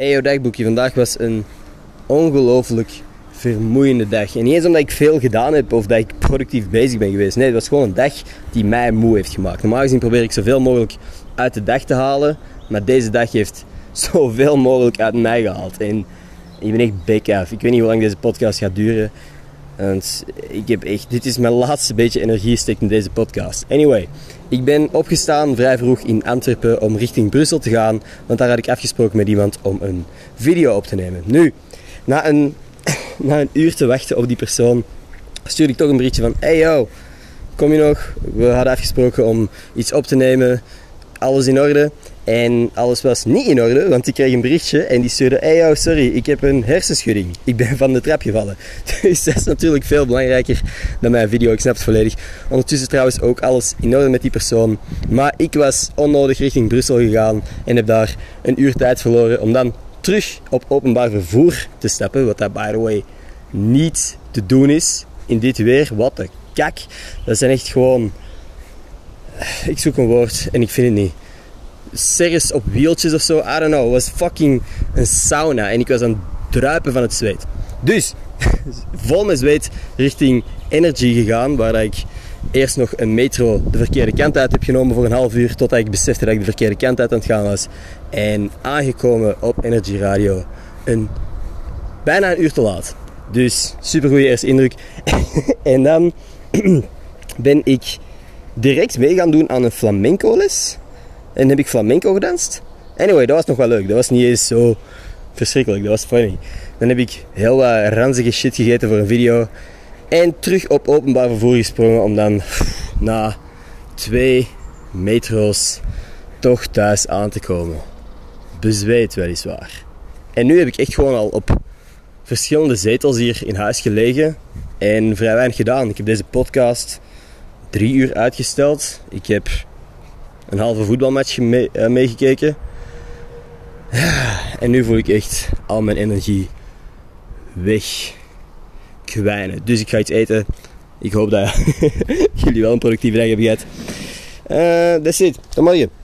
Eyo dagboekje. Vandaag was een ongelooflijk vermoeiende dag. En niet eens omdat ik veel gedaan heb of dat ik productief bezig ben geweest. Nee, het was gewoon een dag die mij moe heeft gemaakt. Normaal gezien probeer ik zoveel mogelijk uit de dag te halen. Maar deze dag heeft zoveel mogelijk uit mij gehaald. En ik ben echt bek af. Ik weet niet hoe lang deze podcast gaat duren. Want ik heb echt, dit is mijn laatste beetje energie gestekt in deze podcast. Anyway, ik ben opgestaan vrij vroeg in Antwerpen om richting Brussel te gaan. Want daar had ik afgesproken met iemand om een video op te nemen. Nu, na een, na een uur te wachten op die persoon, stuurde ik toch een berichtje van: Hey yo, kom je nog? We hadden afgesproken om iets op te nemen. Alles in orde. En alles was niet in orde, want ik kreeg een berichtje en die stuurde: Hey yo, sorry, ik heb een hersenschudding. Ik ben van de trap gevallen. Dus dat is natuurlijk veel belangrijker dan mijn video, ik snap het volledig. Ondertussen trouwens ook alles in orde met die persoon. Maar ik was onnodig richting Brussel gegaan en heb daar een uur tijd verloren om dan terug op openbaar vervoer te stappen. Wat dat, by the way, niet te doen is in dit weer. Wat de kak. Dat zijn echt gewoon. Ik zoek een woord en ik vind het niet serres op wieltjes of zo. I don't know. Het was fucking een sauna. En ik was aan het druipen van het zweet. Dus, vol met zweet richting Energy gegaan. Waar ik eerst nog een metro de verkeerde kant uit heb genomen voor een half uur. Totdat ik besefte dat ik de verkeerde kant uit aan het gaan was. En aangekomen op Energy Radio. Een, bijna een uur te laat. Dus, super goede eerste indruk. en dan ben ik direct mee gaan doen aan een flamenco les. En heb ik flamenco gedanst. Anyway, dat was nog wel leuk. Dat was niet eens zo verschrikkelijk. Dat was funny. Dan heb ik heel wat ranzige shit gegeten voor een video. En terug op openbaar vervoer gesprongen om dan na twee metro's toch thuis aan te komen. Bezweet weliswaar. En nu heb ik echt gewoon al op verschillende zetels hier in huis gelegen en vrij weinig gedaan. Ik heb deze podcast drie uur uitgesteld. Ik heb een halve voetbalmatch mee, uh, meegekeken. En nu voel ik echt al mijn energie wegkwijnen. Dus ik ga iets eten. Ik hoop dat jullie wel een productieve dag hebben gehad. Uh, that's it. Tot morgen.